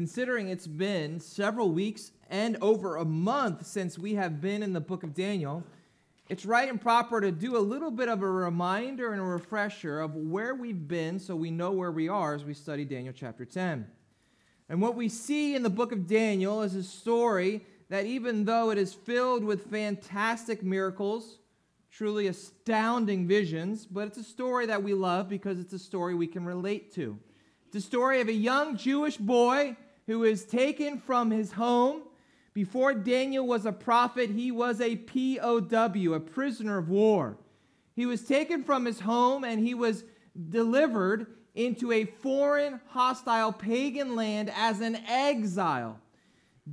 considering it's been several weeks and over a month since we have been in the book of Daniel, it's right and proper to do a little bit of a reminder and a refresher of where we've been so we know where we are as we study Daniel chapter 10. And what we see in the book of Daniel is a story that, even though it is filled with fantastic miracles, truly astounding visions, but it's a story that we love because it's a story we can relate to. It's a story of a young Jewish boy who is taken from his home. Before Daniel was a prophet, he was a POW, a prisoner of war. He was taken from his home and he was delivered into a foreign, hostile, pagan land as an exile.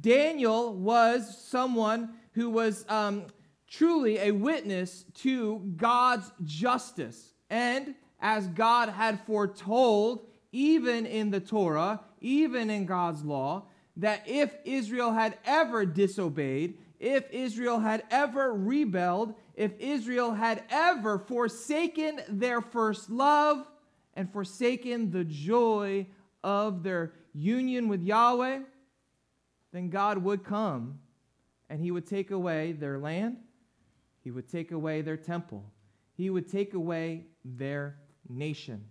Daniel was someone who was um, truly a witness to God's justice. And as God had foretold, even in the Torah, even in God's law, that if Israel had ever disobeyed, if Israel had ever rebelled, if Israel had ever forsaken their first love and forsaken the joy of their union with Yahweh, then God would come and he would take away their land, he would take away their temple, he would take away their nation.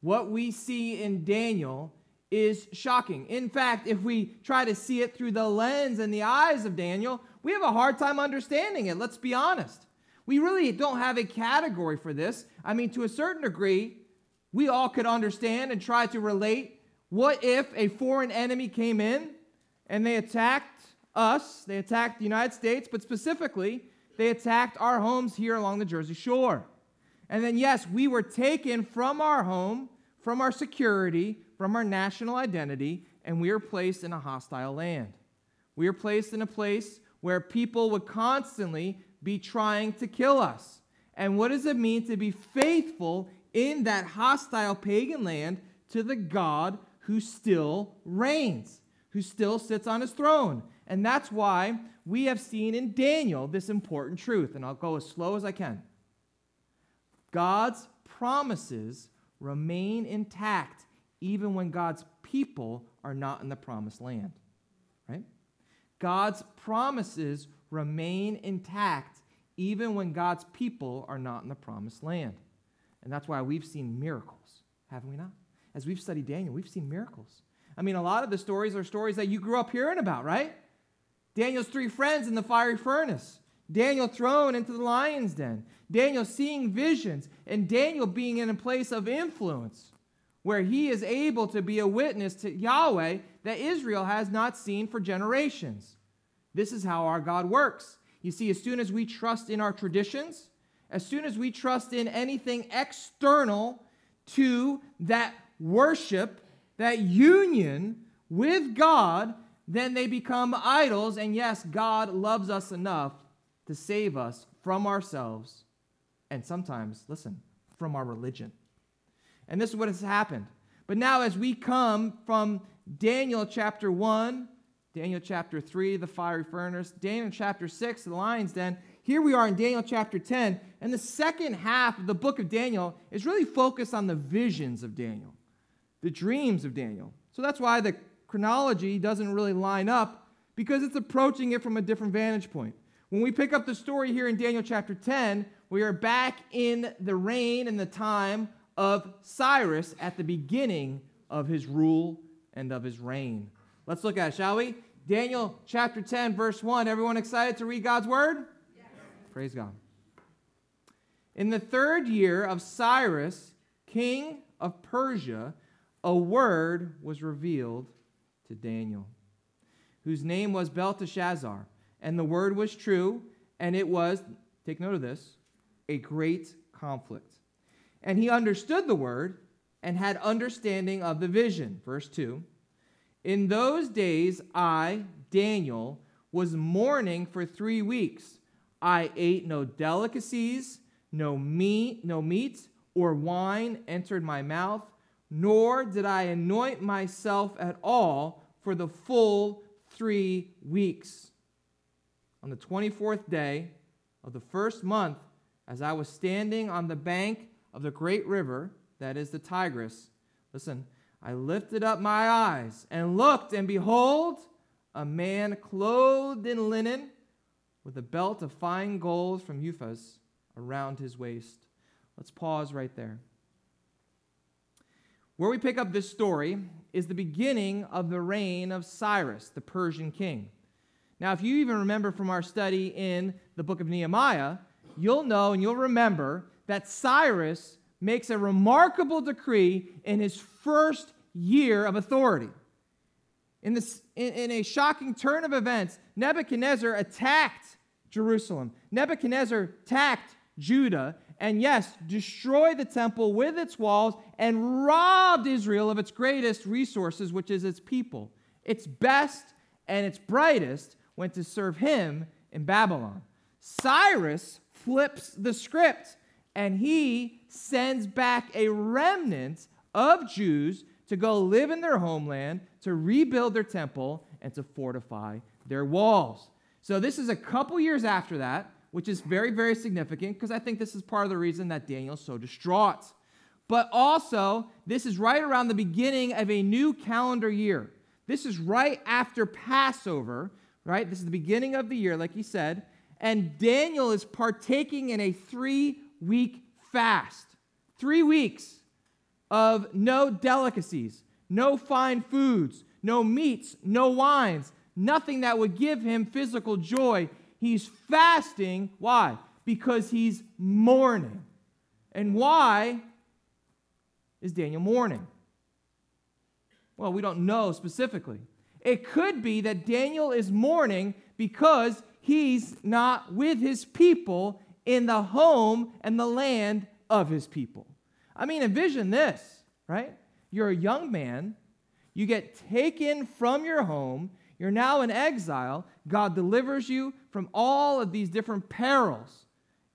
What we see in Daniel is shocking. In fact, if we try to see it through the lens and the eyes of Daniel, we have a hard time understanding it. Let's be honest. We really don't have a category for this. I mean, to a certain degree, we all could understand and try to relate. What if a foreign enemy came in and they attacked us, they attacked the United States, but specifically, they attacked our homes here along the Jersey Shore. And then, yes, we were taken from our home, from our security, from our national identity, and we are placed in a hostile land. We are placed in a place where people would constantly be trying to kill us. And what does it mean to be faithful in that hostile pagan land to the God who still reigns? who still sits on his throne. And that's why we have seen in Daniel this important truth. And I'll go as slow as I can. God's promises remain intact even when God's people are not in the promised land. Right? God's promises remain intact even when God's people are not in the promised land. And that's why we've seen miracles, haven't we not? As we've studied Daniel, we've seen miracles. I mean, a lot of the stories are stories that you grew up hearing about, right? Daniel's three friends in the fiery furnace, Daniel thrown into the lion's den, Daniel seeing visions, and Daniel being in a place of influence where he is able to be a witness to Yahweh that Israel has not seen for generations. This is how our God works. You see, as soon as we trust in our traditions, as soon as we trust in anything external to that worship that union with God, then they become idols. And yes, God loves us enough to save us from ourselves and sometimes, listen, from our religion. And this is what has happened. But now, as we come from Daniel chapter 1, Daniel chapter 3, the fiery furnace, Daniel chapter 6, the lion's den, here we are in Daniel chapter 10. And the second half of the book of Daniel is really focused on the visions of Daniel the dreams of Daniel. So that's why the chronology doesn't really line up because it's approaching it from a different vantage point. When we pick up the story here in Daniel chapter 10, we are back in the reign and the time of Cyrus at the beginning of his rule and of his reign. Let's look at it, shall we? Daniel chapter 10, verse 1. Everyone excited to read God's word? Yes. Praise God. In the third year of Cyrus, king of Persia, a word was revealed to Daniel, whose name was Belteshazzar. And the word was true, and it was, take note of this, a great conflict. And he understood the word and had understanding of the vision. Verse 2 In those days, I, Daniel, was mourning for three weeks. I ate no delicacies, no meat, no meat or wine entered my mouth nor did I anoint myself at all for the full three weeks. On the 24th day of the first month, as I was standing on the bank of the great river, that is the Tigris, listen, I lifted up my eyes and looked, and behold, a man clothed in linen with a belt of fine gold from Uphaz around his waist. Let's pause right there. Where we pick up this story is the beginning of the reign of Cyrus, the Persian king. Now, if you even remember from our study in the book of Nehemiah, you'll know and you'll remember that Cyrus makes a remarkable decree in his first year of authority. In, this, in, in a shocking turn of events, Nebuchadnezzar attacked Jerusalem. Nebuchadnezzar attacked Judah, and yes, destroyed the temple with its walls and robbed Israel of its greatest resources, which is its people. Its best and its brightest went to serve him in Babylon. Cyrus flips the script and he sends back a remnant of Jews to go live in their homeland, to rebuild their temple, and to fortify their walls. So, this is a couple years after that, which is very, very significant because I think this is part of the reason that Daniel's so distraught. But also, this is right around the beginning of a new calendar year. This is right after Passover, right? This is the beginning of the year, like he said. And Daniel is partaking in a three week fast. Three weeks of no delicacies, no fine foods, no meats, no wines, nothing that would give him physical joy. He's fasting. Why? Because he's mourning. And why is Daniel mourning? Well, we don't know specifically. It could be that Daniel is mourning because he's not with his people in the home and the land of his people. I mean, envision this, right? You're a young man, you get taken from your home, you're now in exile. God delivers you from all of these different perils.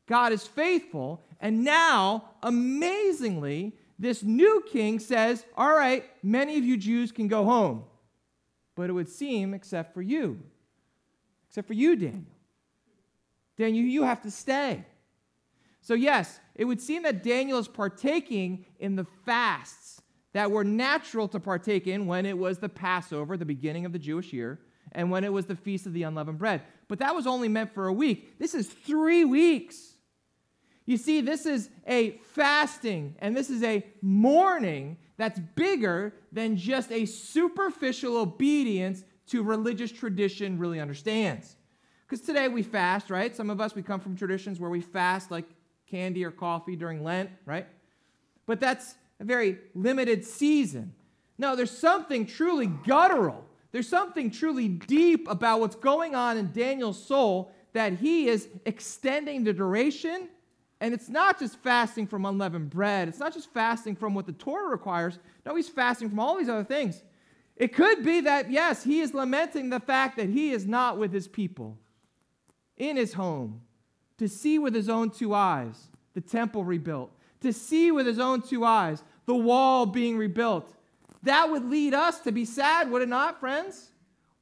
God is faithful, and now, amazingly, this new king says, All right, many of you Jews can go home. But it would seem, except for you, except for you, Daniel. Daniel, you have to stay. So, yes, it would seem that Daniel is partaking in the fasts that were natural to partake in when it was the Passover, the beginning of the Jewish year, and when it was the Feast of the Unleavened Bread. But that was only meant for a week. This is three weeks. You see, this is a fasting and this is a mourning that's bigger than just a superficial obedience to religious tradition really understands. Because today we fast, right? Some of us, we come from traditions where we fast like candy or coffee during Lent, right? But that's a very limited season. No, there's something truly guttural. There's something truly deep about what's going on in Daniel's soul that he is extending the duration. And it's not just fasting from unleavened bread, it's not just fasting from what the Torah requires. No, he's fasting from all these other things. It could be that, yes, he is lamenting the fact that he is not with his people in his home, to see with his own two eyes the temple rebuilt, to see with his own two eyes the wall being rebuilt. That would lead us to be sad, would it not, friends?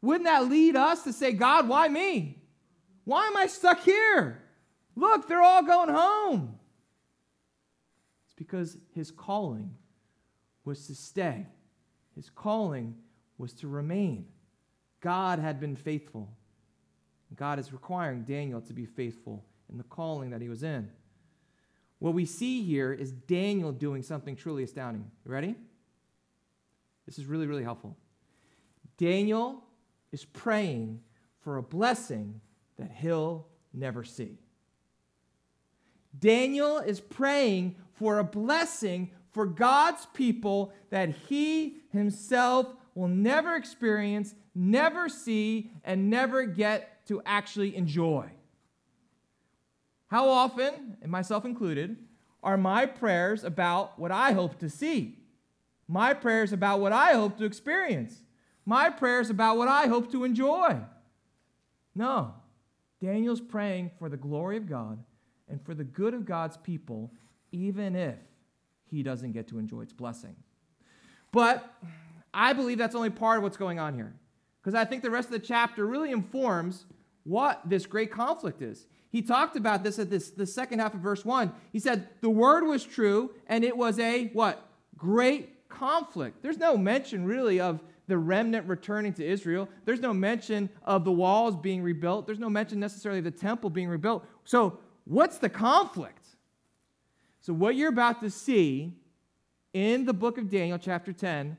Wouldn't that lead us to say, God, why me? Why am I stuck here? Look, they're all going home. It's because his calling was to stay, his calling was to remain. God had been faithful. God is requiring Daniel to be faithful in the calling that he was in. What we see here is Daniel doing something truly astounding. You ready? This is really, really helpful. Daniel is praying for a blessing that he'll never see. Daniel is praying for a blessing for God's people that he himself will never experience, never see, and never get to actually enjoy. How often, and myself included, are my prayers about what I hope to see? My prayers about what I hope to experience? My prayers about what I hope to enjoy? No. Daniel's praying for the glory of God and for the good of God's people, even if he doesn't get to enjoy its blessing. But I believe that's only part of what's going on here. Because I think the rest of the chapter really informs what this great conflict is. He talked about this at this the second half of verse 1. He said, "The word was true and it was a what? Great conflict. There's no mention really of the remnant returning to Israel. There's no mention of the walls being rebuilt. There's no mention necessarily of the temple being rebuilt. So, what's the conflict? So, what you're about to see in the book of Daniel, chapter 10,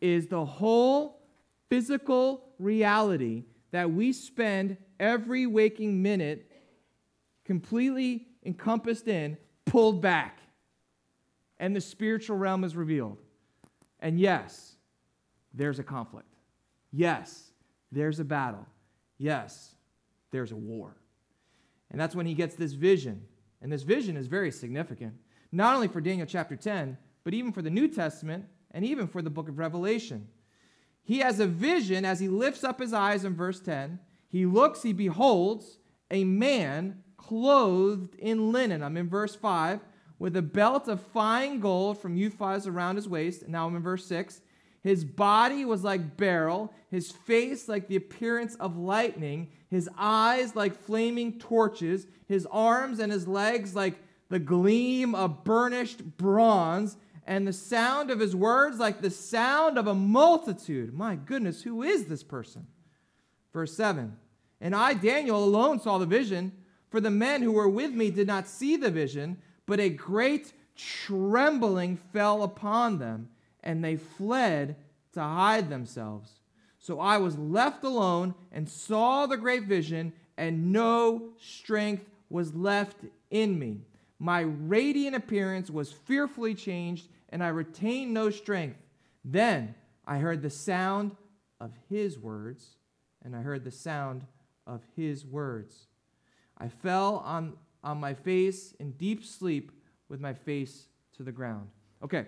is the whole physical reality that we spend every waking minute completely encompassed in, pulled back, and the spiritual realm is revealed. And yes, there's a conflict. Yes, there's a battle. Yes, there's a war. And that's when he gets this vision. And this vision is very significant, not only for Daniel chapter 10, but even for the New Testament and even for the book of Revelation. He has a vision as he lifts up his eyes in verse 10. He looks, he beholds a man clothed in linen. I'm in verse 5 with a belt of fine gold from Uphaz around his waist. Now I'm in verse 6. His body was like beryl, his face like the appearance of lightning, his eyes like flaming torches, his arms and his legs like the gleam of burnished bronze, and the sound of his words like the sound of a multitude. My goodness, who is this person? Verse 7 And I, Daniel, alone saw the vision, for the men who were with me did not see the vision, but a great trembling fell upon them and they fled to hide themselves. So I was left alone and saw the great vision, and no strength was left in me. My radiant appearance was fearfully changed, and I retained no strength. Then I heard the sound of his words, and I heard the sound of his words. I fell on, on my face in deep sleep with my face to the ground. Okay,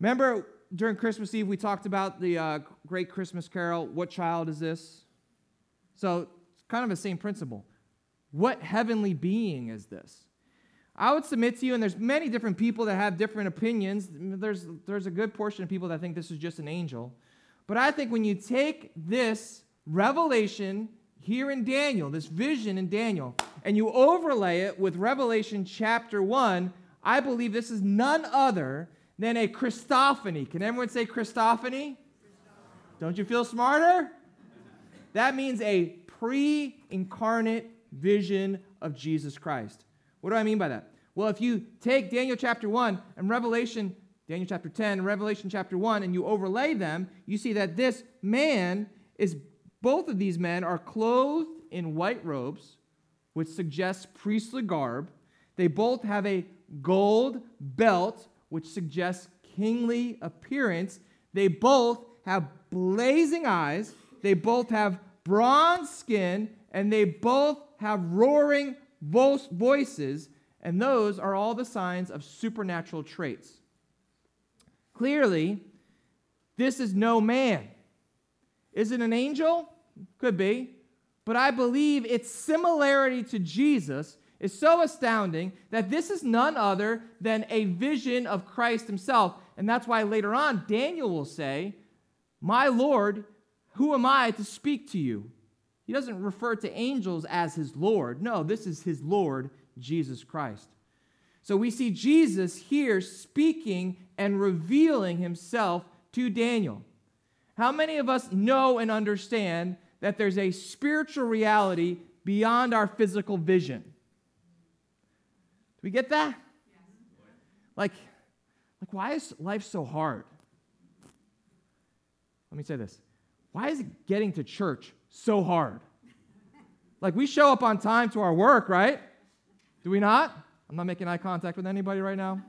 Remember during Christmas Eve, we talked about the uh, great Christmas carol, What Child Is This? So it's kind of the same principle. What heavenly being is this? I would submit to you, and there's many different people that have different opinions. There's, there's a good portion of people that think this is just an angel. But I think when you take this revelation here in Daniel, this vision in Daniel, and you overlay it with Revelation chapter 1, I believe this is none other than a Christophany. Can everyone say Christophany? Don't you feel smarter? That means a pre incarnate vision of Jesus Christ. What do I mean by that? Well, if you take Daniel chapter 1 and Revelation, Daniel chapter 10 and Revelation chapter 1, and you overlay them, you see that this man is, both of these men are clothed in white robes, which suggests priestly garb. They both have a gold belt which suggests kingly appearance. They both have blazing eyes, they both have bronze skin, and they both have roaring voices, and those are all the signs of supernatural traits. Clearly, this is no man. Is it an angel? Could be. But I believe its similarity to Jesus is so astounding that this is none other than a vision of Christ himself. And that's why later on, Daniel will say, My Lord, who am I to speak to you? He doesn't refer to angels as his Lord. No, this is his Lord, Jesus Christ. So we see Jesus here speaking and revealing himself to Daniel. How many of us know and understand that there's a spiritual reality beyond our physical vision? Do we get that? Like, like, why is life so hard? Let me say this. Why is getting to church so hard? Like, we show up on time to our work, right? Do we not? I'm not making eye contact with anybody right now.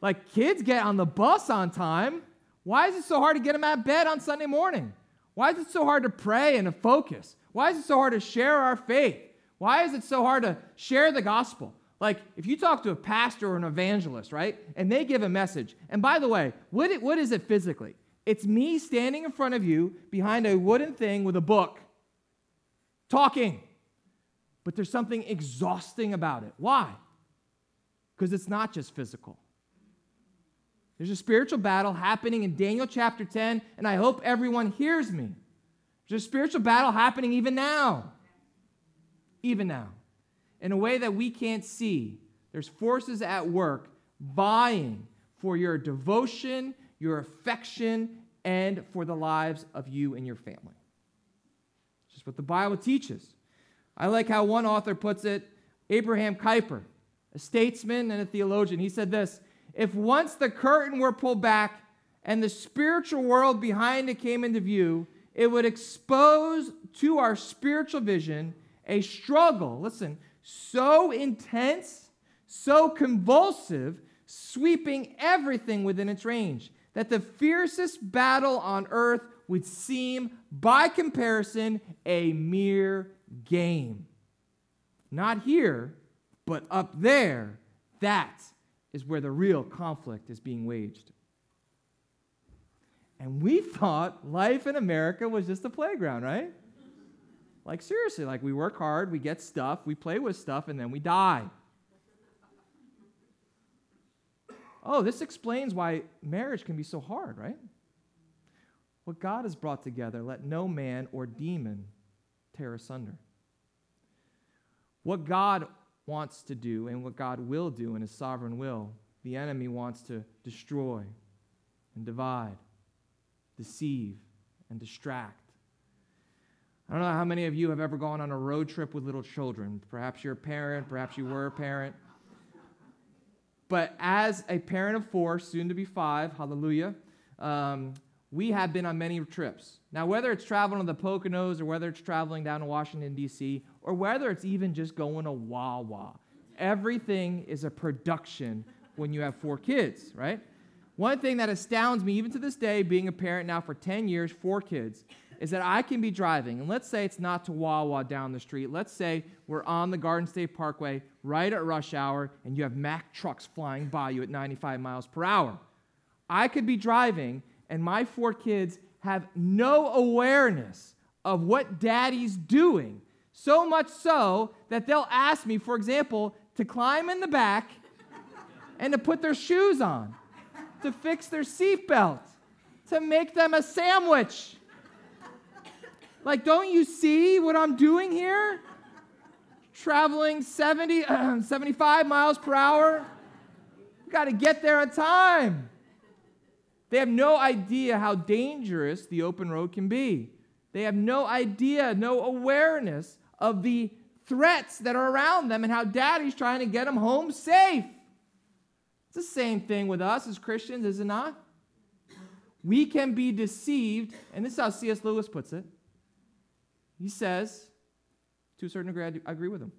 like, kids get on the bus on time. Why is it so hard to get them out of bed on Sunday morning? Why is it so hard to pray and to focus? Why is it so hard to share our faith? Why is it so hard to share the gospel? Like, if you talk to a pastor or an evangelist, right, and they give a message, and by the way, what, is it physically? It's me standing in front of you behind a wooden thing with a book, talking. But there's something exhausting about it. Why? Because it's not just physical. There's a spiritual battle happening in Daniel chapter 10, and I hope everyone hears me. There's a spiritual battle happening even now. Even now. In a way that we can't see. There's forces at work vying for your devotion, your affection, and for the lives of you and your family. It's just what the Bible teaches. I like how one author puts it Abraham Kuyper, a statesman and a theologian. He said this If once the curtain were pulled back and the spiritual world behind it came into view, it would expose to our spiritual vision a struggle, listen, so intense, so convulsive, sweeping everything within its range, that the fiercest battle on earth would seem, by comparison, a mere game. Not here, but up there, that is where the real conflict is being waged. And we thought life in America was just a playground, right? Like, seriously, like we work hard, we get stuff, we play with stuff, and then we die. Oh, this explains why marriage can be so hard, right? What God has brought together, let no man or demon tear asunder. What God wants to do and what God will do in his sovereign will, the enemy wants to destroy and divide, deceive and distract. I don't know how many of you have ever gone on a road trip with little children. Perhaps you're a parent, perhaps you were a parent. But as a parent of four, soon to be five, hallelujah, um, we have been on many trips. Now, whether it's traveling to the Poconos or whether it's traveling down to Washington, D.C., or whether it's even just going to Wawa, everything is a production when you have four kids, right? One thing that astounds me, even to this day, being a parent now for 10 years, four kids, is that I can be driving, and let's say it's not to Wawa down the street. Let's say we're on the Garden State Parkway right at rush hour, and you have Mack trucks flying by you at 95 miles per hour. I could be driving, and my four kids have no awareness of what daddy's doing. So much so that they'll ask me, for example, to climb in the back and to put their shoes on, to fix their seatbelt, to make them a sandwich. Like, don't you see what I'm doing here? Traveling 70, 75 miles per hour. Got to get there on time. They have no idea how dangerous the open road can be. They have no idea, no awareness of the threats that are around them and how daddy's trying to get them home safe. It's the same thing with us as Christians, is it not? We can be deceived, and this is how C.S. Lewis puts it. He says, to a certain degree, I agree with him.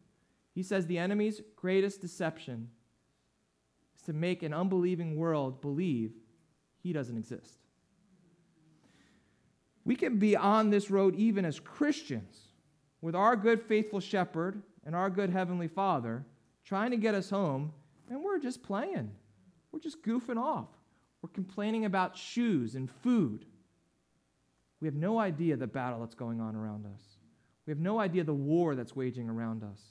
He says the enemy's greatest deception is to make an unbelieving world believe he doesn't exist. We can be on this road even as Christians with our good, faithful shepherd and our good heavenly father trying to get us home, and we're just playing. We're just goofing off. We're complaining about shoes and food. We have no idea the battle that's going on around us. We have no idea the war that's waging around us.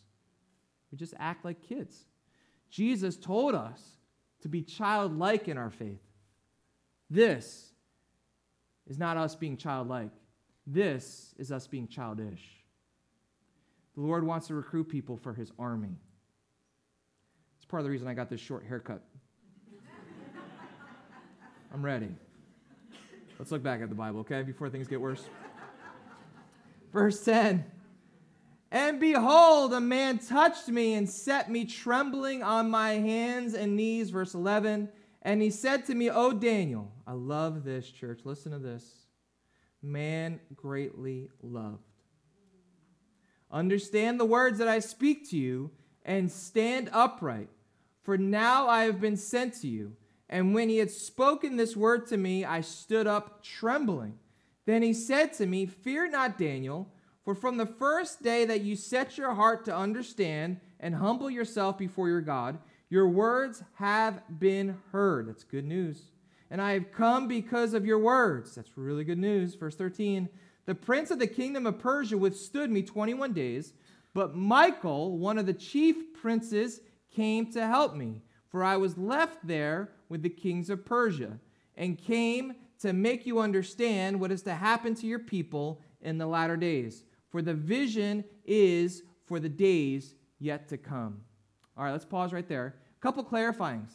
We just act like kids. Jesus told us to be childlike in our faith. This is not us being childlike. This is us being childish. The Lord wants to recruit people for his army. It's part of the reason I got this short haircut. I'm ready. Let's look back at the Bible, okay, before things get worse. Verse 10 And behold, a man touched me and set me trembling on my hands and knees. Verse 11 And he said to me, O Daniel, I love this, church. Listen to this. Man greatly loved. Understand the words that I speak to you and stand upright, for now I have been sent to you. And when he had spoken this word to me, I stood up trembling. Then he said to me, Fear not, Daniel, for from the first day that you set your heart to understand and humble yourself before your God, your words have been heard. That's good news. And I have come because of your words. That's really good news. Verse 13 The prince of the kingdom of Persia withstood me 21 days, but Michael, one of the chief princes, came to help me, for I was left there with the kings of Persia, and came to make you understand what is to happen to your people in the latter days. For the vision is for the days yet to come. All right, let's pause right there. A couple clarifyings,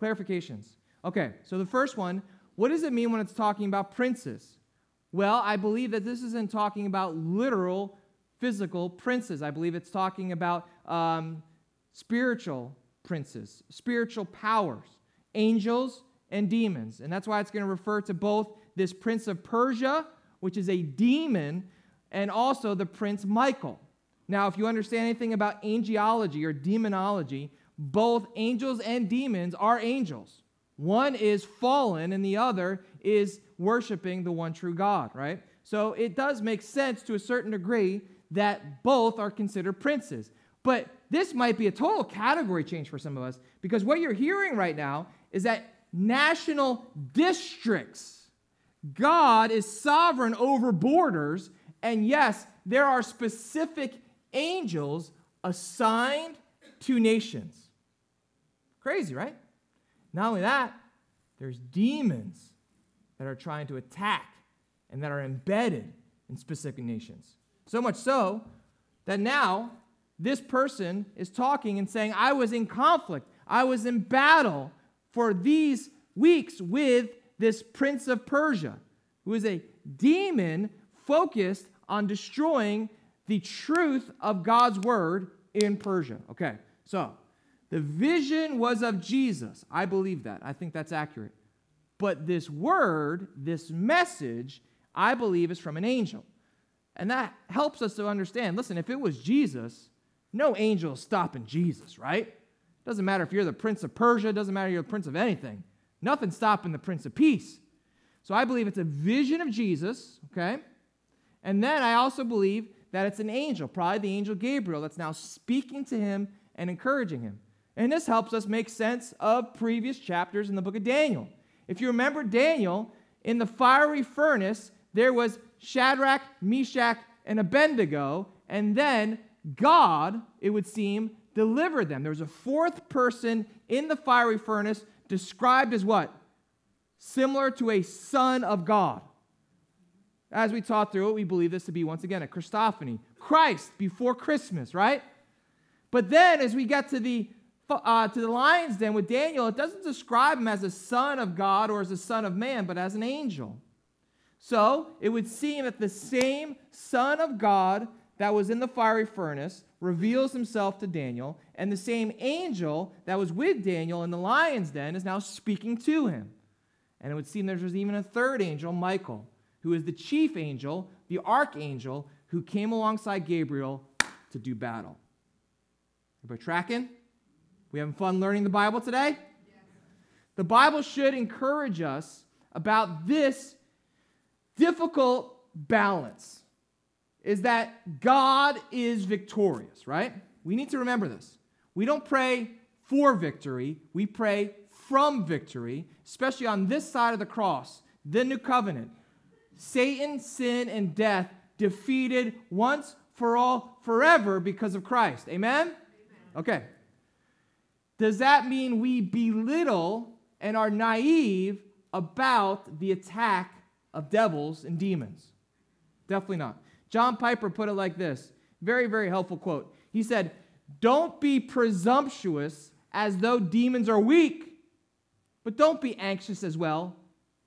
clarifications. Okay, so the first one what does it mean when it's talking about princes? Well, I believe that this isn't talking about literal, physical princes. I believe it's talking about um, spiritual princes, spiritual powers, angels and demons. And that's why it's going to refer to both this prince of Persia, which is a demon, and also the prince Michael. Now, if you understand anything about angelology or demonology, both angels and demons are angels. One is fallen and the other is worshiping the one true God, right? So it does make sense to a certain degree that both are considered princes. But this might be a total category change for some of us because what you're hearing right now is that national districts, God is sovereign over borders, and yes, there are specific angels assigned to nations. Crazy, right? Not only that, there's demons that are trying to attack and that are embedded in specific nations. So much so that now this person is talking and saying, I was in conflict, I was in battle for these weeks with this prince of Persia, who is a demon focused on destroying the truth of God's word in Persia. Okay, so the vision was of Jesus. I believe that. I think that's accurate. But this word, this message, I believe is from an angel. And that helps us to understand listen, if it was Jesus, no angel is stopping Jesus, right? Doesn't matter if you're the prince of Persia, doesn't matter if you're the prince of anything. Nothing stopping the prince of peace. So I believe it's a vision of Jesus, okay? And then I also believe that it's an angel, probably the angel Gabriel, that's now speaking to him and encouraging him. And this helps us make sense of previous chapters in the book of Daniel. If you remember Daniel, in the fiery furnace, there was Shadrach, Meshach, and Abednego, and then God, it would seem, delivered them. There was a fourth person in the fiery furnace described as what? Similar to a son of God. As we taught through it, we believe this to be once again a Christophany, Christ before Christmas, right? But then as we get to the uh, to the lion's den with Daniel, it doesn't describe him as a son of God or as a son of man, but as an angel. So it would seem that the same Son of God that was in the fiery furnace reveals himself to Daniel, and the same angel that was with Daniel in the lion's den is now speaking to him. And it would seem there's even a third angel, Michael, who is the chief angel, the archangel, who came alongside Gabriel to do battle. Everybody tracking? We having fun learning the Bible today? The Bible should encourage us about this difficult balance is that God is victorious, right? We need to remember this. We don't pray for victory, we pray from victory, especially on this side of the cross, the new covenant. Satan, sin, and death defeated once for all, forever because of Christ. Amen? Amen? Okay. Does that mean we belittle and are naive about the attack of devils and demons? Definitely not. John Piper put it like this very, very helpful quote. He said, Don't be presumptuous as though demons are weak, but don't be anxious as well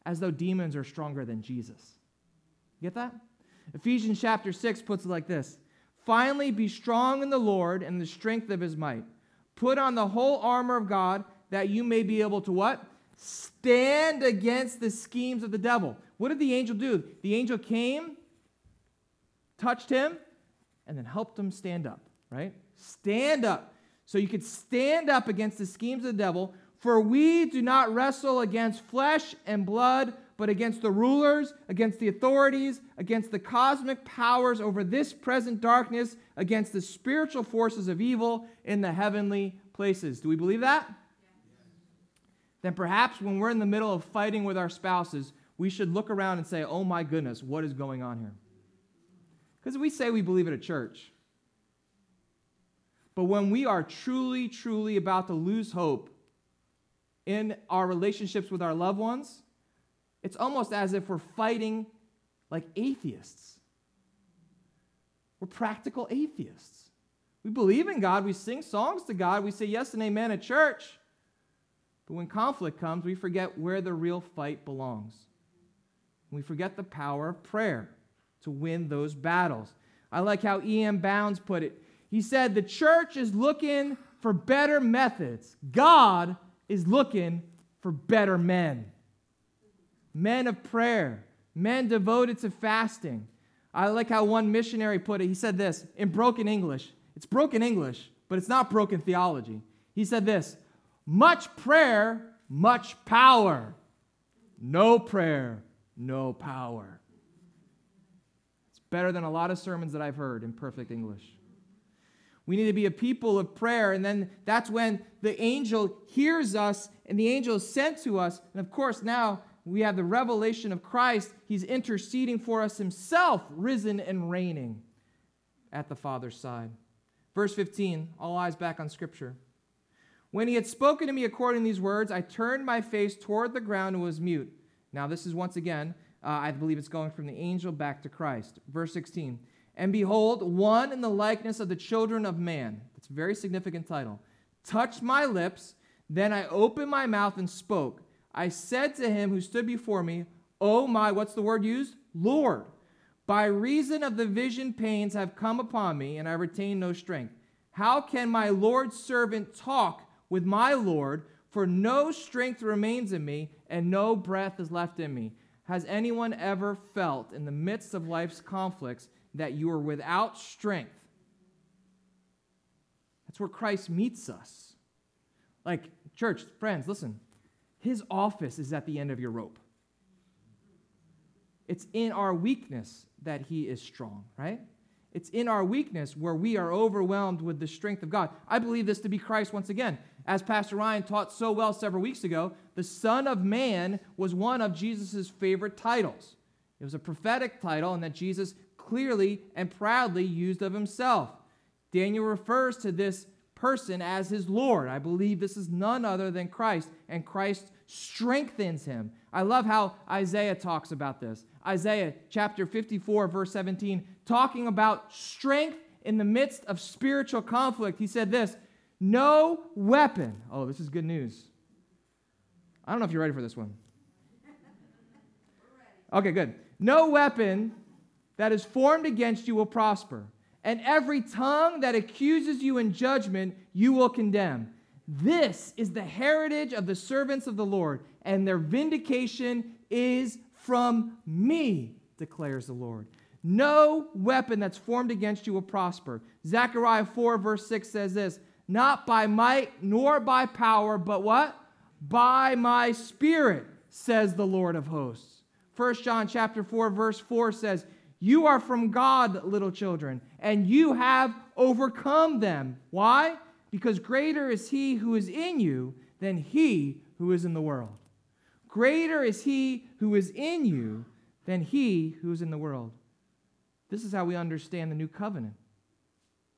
as though demons are stronger than Jesus. Get that? Ephesians chapter 6 puts it like this Finally, be strong in the Lord and the strength of his might. Put on the whole armor of God that you may be able to what? Stand against the schemes of the devil. What did the angel do? The angel came, touched him, and then helped him stand up, right? Stand up. So you could stand up against the schemes of the devil. For we do not wrestle against flesh and blood, but against the rulers, against the authorities, against the cosmic powers over this present darkness, against the spiritual forces of evil in the heavenly places. Do we believe that? Then perhaps when we're in the middle of fighting with our spouses, we should look around and say, oh my goodness, what is going on here? Because we say we believe at a church. But when we are truly, truly about to lose hope in our relationships with our loved ones, it's almost as if we're fighting like atheists. We're practical atheists. We believe in God, we sing songs to God, we say yes and amen at church. But when conflict comes, we forget where the real fight belongs. We forget the power of prayer to win those battles. I like how E.M. Bounds put it. He said, The church is looking for better methods, God is looking for better men. Men of prayer, men devoted to fasting. I like how one missionary put it. He said this in broken English. It's broken English, but it's not broken theology. He said this much prayer, much power. No prayer, no power. Better than a lot of sermons that I've heard in perfect English. We need to be a people of prayer, and then that's when the angel hears us and the angel is sent to us. And of course, now we have the revelation of Christ. He's interceding for us himself, risen and reigning at the Father's side. Verse 15, all eyes back on Scripture. When he had spoken to me according to these words, I turned my face toward the ground and was mute. Now, this is once again, uh, I believe it's going from the angel back to Christ. Verse 16. And behold, one in the likeness of the children of man. It's a very significant title. Touched my lips. Then I opened my mouth and spoke. I said to him who stood before me, Oh my, what's the word used? Lord, by reason of the vision pains have come upon me, and I retain no strength. How can my Lord's servant talk with my Lord? For no strength remains in me, and no breath is left in me. Has anyone ever felt in the midst of life's conflicts that you are without strength? That's where Christ meets us. Like, church, friends, listen. His office is at the end of your rope. It's in our weakness that he is strong, right? It's in our weakness where we are overwhelmed with the strength of God. I believe this to be Christ once again. As Pastor Ryan taught so well several weeks ago, the Son of Man was one of Jesus' favorite titles. It was a prophetic title, and that Jesus clearly and proudly used of himself. Daniel refers to this person as his Lord. I believe this is none other than Christ, and Christ strengthens him. I love how Isaiah talks about this. Isaiah chapter 54, verse 17, talking about strength in the midst of spiritual conflict. He said this No weapon. Oh, this is good news. I don't know if you're ready for this one. Okay, good. No weapon that is formed against you will prosper and every tongue that accuses you in judgment you will condemn. This is the heritage of the servants of the Lord, and their vindication is from me, declares the Lord. No weapon that's formed against you will prosper. Zechariah 4, verse 6 says this Not by might nor by power, but what? By my spirit, says the Lord of hosts. 1 John chapter 4, verse 4 says, you are from God, little children, and you have overcome them. Why? Because greater is he who is in you than he who is in the world. Greater is he who is in you than he who is in the world. This is how we understand the new covenant.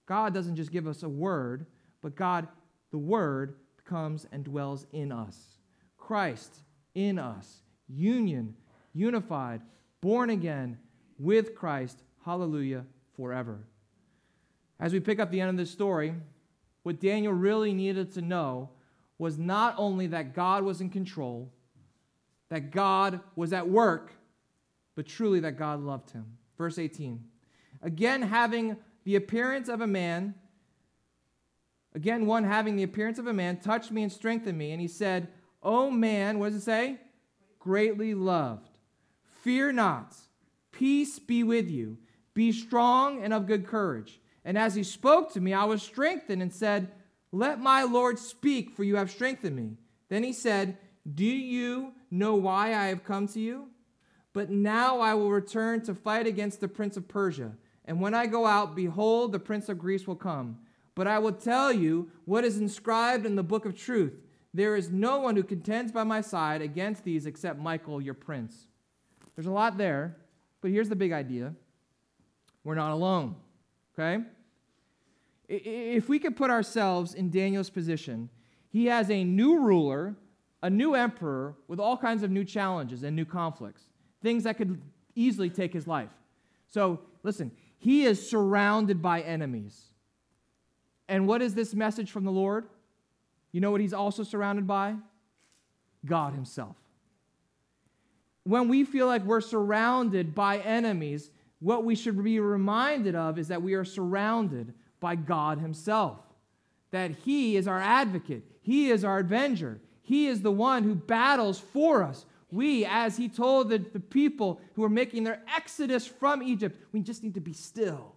God doesn't just give us a word, but God, the word, comes and dwells in us. Christ in us, union, unified, born again, with Christ, hallelujah, forever. As we pick up the end of this story, what Daniel really needed to know was not only that God was in control, that God was at work, but truly that God loved him. Verse 18. Again, having the appearance of a man, again, one having the appearance of a man touched me and strengthened me, and he said, O man, what does it say? Greatly loved. Fear not. Peace be with you. Be strong and of good courage. And as he spoke to me, I was strengthened and said, Let my Lord speak, for you have strengthened me. Then he said, Do you know why I have come to you? But now I will return to fight against the prince of Persia. And when I go out, behold, the prince of Greece will come. But I will tell you what is inscribed in the book of truth. There is no one who contends by my side against these except Michael, your prince. There's a lot there. But here's the big idea we're not alone, okay? If we could put ourselves in Daniel's position, he has a new ruler, a new emperor with all kinds of new challenges and new conflicts, things that could easily take his life. So, listen, he is surrounded by enemies. And what is this message from the Lord? You know what he's also surrounded by? God himself. When we feel like we're surrounded by enemies, what we should be reminded of is that we are surrounded by God himself. That he is our advocate, he is our avenger, he is the one who battles for us. We, as he told the, the people who are making their exodus from Egypt, we just need to be still.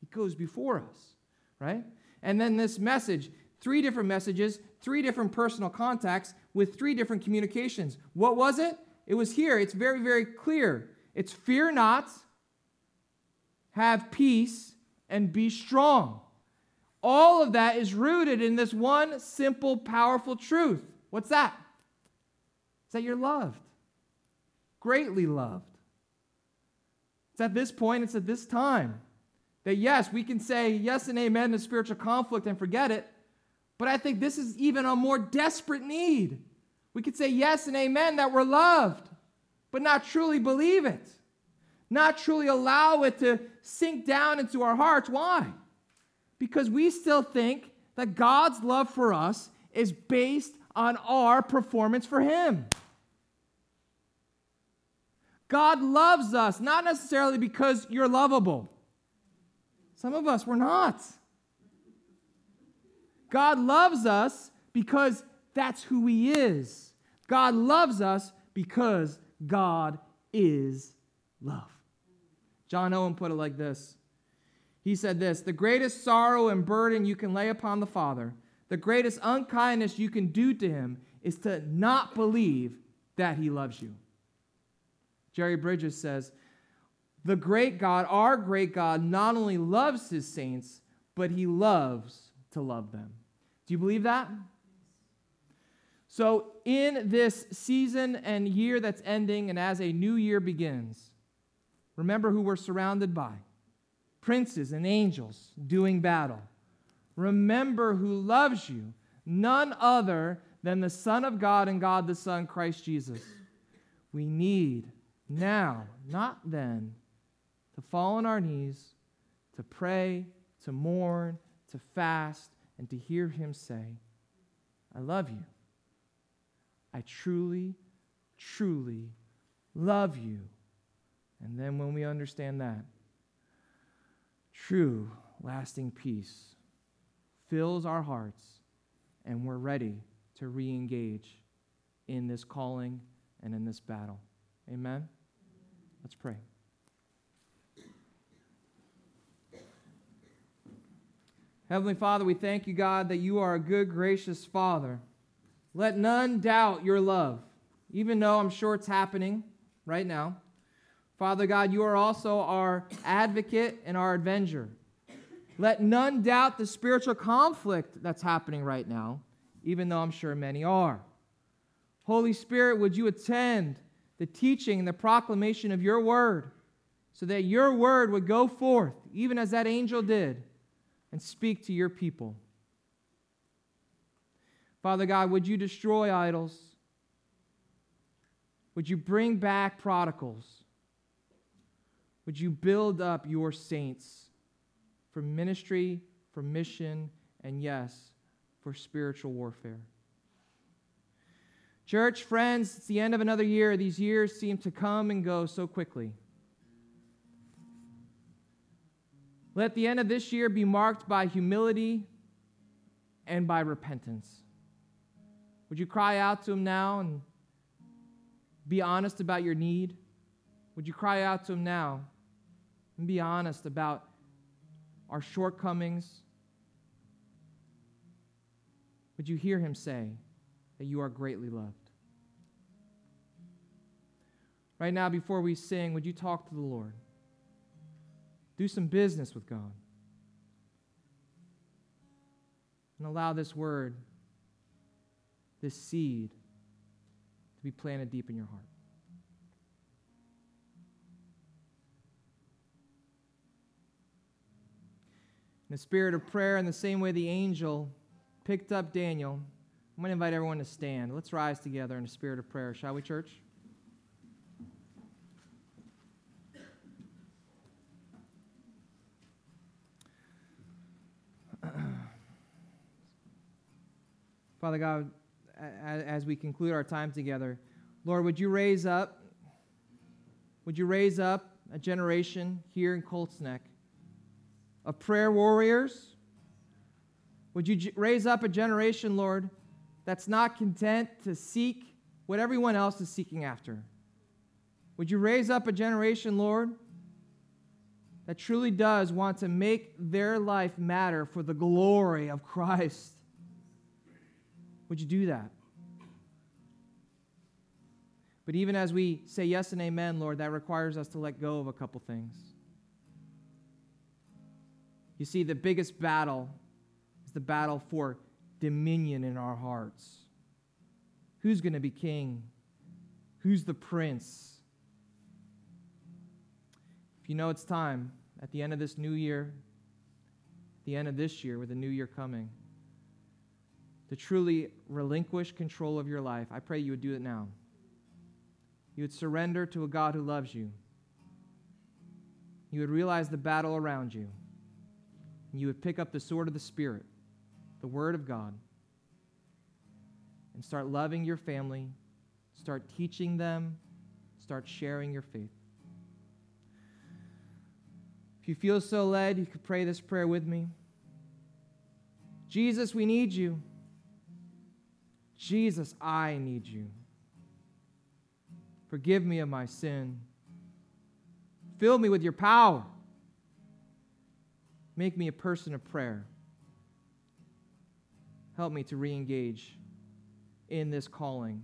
He goes before us, right? And then this message, three different messages, three different personal contacts with three different communications. What was it? It was here. It's very, very clear. It's fear not, have peace, and be strong. All of that is rooted in this one simple, powerful truth. What's that? It's that you're loved, greatly loved. It's at this point, it's at this time that yes, we can say yes and amen to spiritual conflict and forget it, but I think this is even a more desperate need. We could say yes and amen that we're loved, but not truly believe it, not truly allow it to sink down into our hearts. Why? Because we still think that God's love for us is based on our performance for Him. God loves us, not necessarily because you're lovable. Some of us, we're not. God loves us because that's who He is. God loves us because God is love. John Owen put it like this He said this The greatest sorrow and burden you can lay upon the Father, the greatest unkindness you can do to Him, is to not believe that He loves you. Jerry Bridges says, The great God, our great God, not only loves His saints, but He loves to love them. Do you believe that? So, in this season and year that's ending, and as a new year begins, remember who we're surrounded by princes and angels doing battle. Remember who loves you, none other than the Son of God and God the Son, Christ Jesus. We need now, not then, to fall on our knees, to pray, to mourn, to fast, and to hear Him say, I love you. I truly, truly love you. And then when we understand that, true, lasting peace fills our hearts, and we're ready to re engage in this calling and in this battle. Amen? Let's pray. Heavenly Father, we thank you, God, that you are a good, gracious Father. Let none doubt your love, even though I'm sure it's happening right now. Father God, you are also our advocate and our avenger. Let none doubt the spiritual conflict that's happening right now, even though I'm sure many are. Holy Spirit, would you attend the teaching and the proclamation of your word so that your word would go forth, even as that angel did, and speak to your people? Father God, would you destroy idols? Would you bring back prodigals? Would you build up your saints for ministry, for mission, and yes, for spiritual warfare? Church, friends, it's the end of another year. These years seem to come and go so quickly. Let the end of this year be marked by humility and by repentance. Would you cry out to Him now and be honest about your need? Would you cry out to Him now and be honest about our shortcomings? Would you hear Him say that you are greatly loved? Right now, before we sing, would you talk to the Lord? Do some business with God. And allow this word this seed to be planted deep in your heart. In the spirit of prayer, in the same way the angel picked up Daniel, I'm going to invite everyone to stand. Let's rise together in a spirit of prayer, shall we, church? Father God, as we conclude our time together, Lord, would you raise up, would you raise up a generation here in Colts Neck of prayer warriors? Would you raise up a generation, Lord, that's not content to seek what everyone else is seeking after? Would you raise up a generation, Lord, that truly does want to make their life matter for the glory of Christ? Would you do that? But even as we say yes and amen, Lord, that requires us to let go of a couple things. You see, the biggest battle is the battle for dominion in our hearts. Who's going to be king? Who's the prince? If you know it's time, at the end of this new year, the end of this year, with a new year coming, to truly relinquish control of your life, I pray you would do it now. You would surrender to a God who loves you. You would realize the battle around you. You would pick up the sword of the Spirit, the Word of God, and start loving your family, start teaching them, start sharing your faith. If you feel so led, you could pray this prayer with me. Jesus, we need you. Jesus, I need you. Forgive me of my sin. Fill me with your power. Make me a person of prayer. Help me to re engage in this calling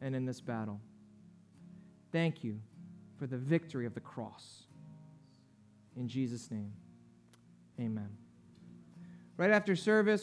and in this battle. Thank you for the victory of the cross. In Jesus' name, amen. Right after service,